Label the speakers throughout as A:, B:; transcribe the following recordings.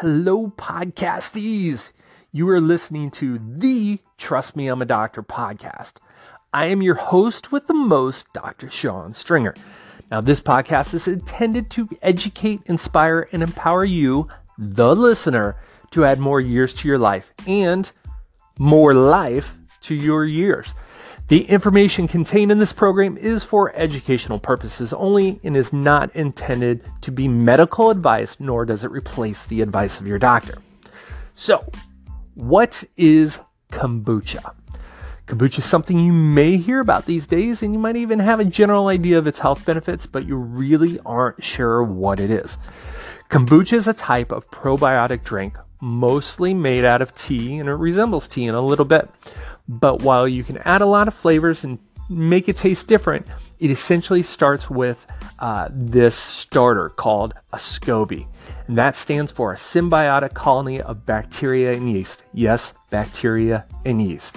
A: Hello, podcastees. You are listening to the Trust Me, I'm a Doctor podcast. I am your host with the most, Dr. Sean Stringer. Now, this podcast is intended to educate, inspire, and empower you, the listener, to add more years to your life and more life to your years. The information contained in this program is for educational purposes only and is not intended to be medical advice, nor does it replace the advice of your doctor. So, what is kombucha? Kombucha is something you may hear about these days, and you might even have a general idea of its health benefits, but you really aren't sure what it is. Kombucha is a type of probiotic drink mostly made out of tea, and it resembles tea in a little bit. But while you can add a lot of flavors and make it taste different, it essentially starts with uh, this starter called a SCOBY. And that stands for a symbiotic colony of bacteria and yeast. Yes, bacteria and yeast.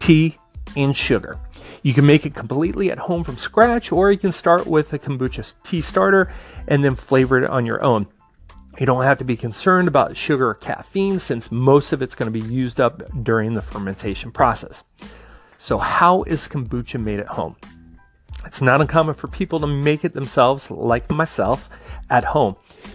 A: Tea and sugar. You can make it completely at home from scratch, or you can start with a kombucha tea starter and then flavor it on your own. You don't have to be concerned about sugar or caffeine since most of it's going to be used up during the fermentation process. So, how is kombucha made at home? It's not uncommon for people to make it themselves, like myself, at home.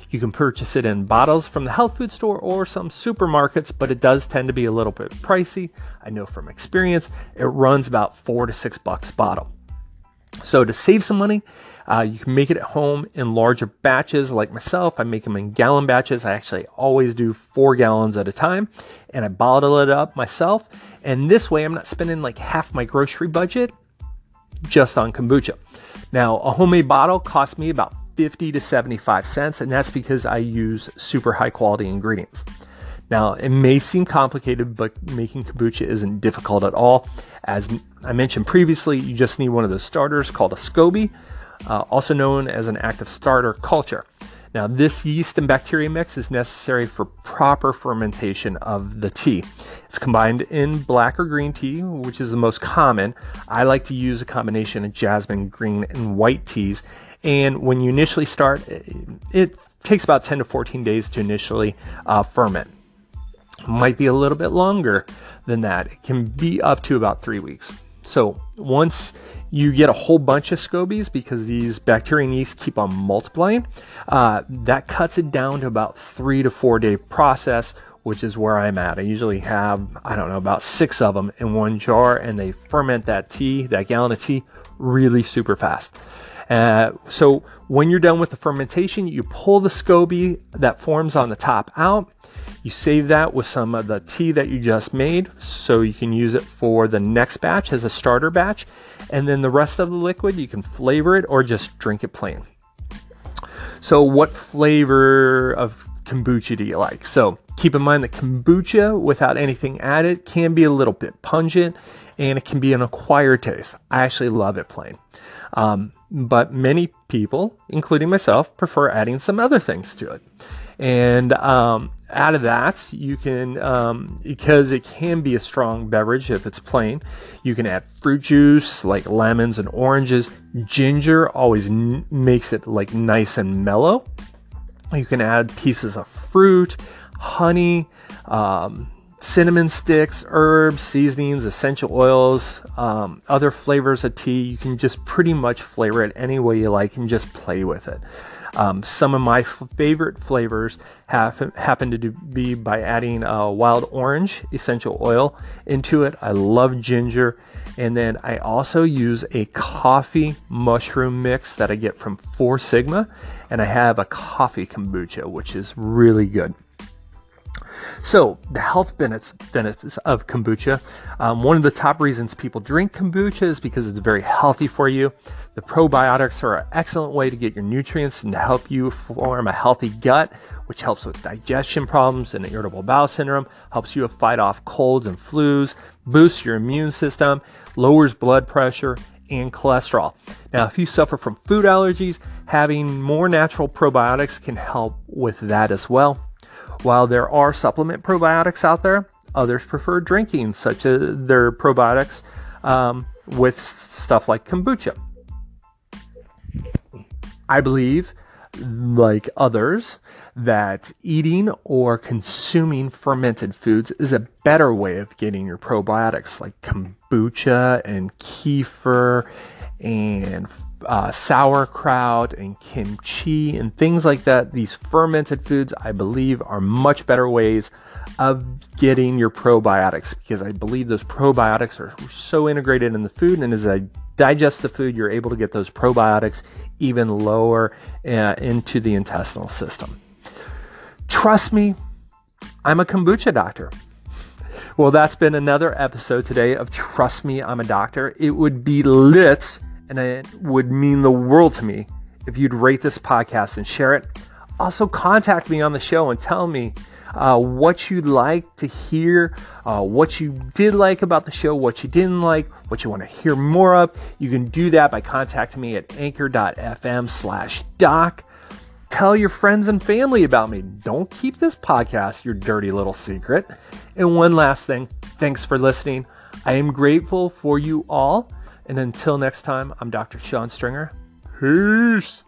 A: You can purchase it in bottles from the health food store or some supermarkets, but it does tend to be a little bit pricey. I know from experience, it runs about four to six bucks a bottle. So, to save some money, uh, you can make it at home in larger batches, like myself. I make them in gallon batches. I actually always do four gallons at a time, and I bottle it up myself. And this way, I'm not spending like half my grocery budget just on kombucha. Now, a homemade bottle costs me about 50 to 75 cents, and that's because I use super high quality ingredients. Now, it may seem complicated, but making kombucha isn't difficult at all. As I mentioned previously, you just need one of those starters called a SCOBY uh, also known as an active starter culture. Now, this yeast and bacteria mix is necessary for proper fermentation of the tea. It's combined in black or green tea, which is the most common. I like to use a combination of jasmine, green, and white teas. And when you initially start, it, takes about 10 to 14 days to initially uh, ferment. Might be a little bit longer than that. It can be up to about three weeks. So once you get a whole bunch of scobies because these bacteria and yeast keep on multiplying. Uh, that cuts it down to about three to four day process, which is where I'm at. I usually have, I don't know, about six of them in one jar, and they ferment that tea, that gallon of tea, really super fast. Uh, so when you're done with the fermentation, you pull the SCOBY that forms on the top out. You save that with some of the tea that you just made so you can use it for the next batch as a starter batch. And then the rest of the liquid, you can flavor it or just drink it plain. So, what flavor of kombucha do you like? So, keep in mind that kombucha without anything added can be a little bit pungent and it can be an acquired taste. I actually love it plain. Um, but many people, including myself, prefer adding some other things to it. And um, out of that, you can, um, because it can be a strong beverage if it's plain, you can add fruit juice like lemons and oranges. Ginger always n- makes it like nice and mellow. You can add pieces of fruit, honey, um, cinnamon sticks, herbs, seasonings, essential oils, um, other flavors of tea. You can just pretty much flavor it any way you like and just play with it. Um, some of my f- favorite flavors have, happen to be by adding uh, wild orange essential oil into it. I love ginger. And then I also use a coffee mushroom mix that I get from Four Sigma. And I have a coffee kombucha, which is really good. So, the health benefits, of kombucha. Um, one of the top reasons people drink kombucha is because it's very healthy for you. The probiotics are an excellent way to get your nutrients and to help you form a healthy gut, which helps with digestion problems and irritable bowel syndrome, helps you fight off colds and flus, boosts your immune system, lowers blood pressure, and cholesterol. Now, if you suffer from food allergies, having more natural probiotics can help with that as well. While there are supplement probiotics out there, others prefer drinking, such as their probiotics um, with stuff like kombucha. I believe, like others, that eating or consuming fermented foods is a better way of getting your probiotics, like kombucha and kefir and uh, sauerkraut and kimchi and things like that. These fermented foods, I believe, are much better ways of getting your probiotics because I believe those probiotics are so integrated in the food. And as I digest the food, you're able to get those probiotics even lower uh, into the intestinal system. Trust me, I'm a kombucha doctor. Well, that's been another episode today of Trust Me, I'm a Doctor. It would be lit and it would mean the world to me if you'd rate this podcast and share it. Also, contact me on the show and tell me uh, what you'd like to hear, uh, what you did like about the show, what you didn't like, what you want to hear more of. You can do that by contacting me at anchor.fm slash doc. Tell your friends and family about me. Don't keep this podcast your dirty little secret. And one last thing thanks for listening. I am grateful for you all. And until next time, I'm Dr. Sean Stringer. Peace.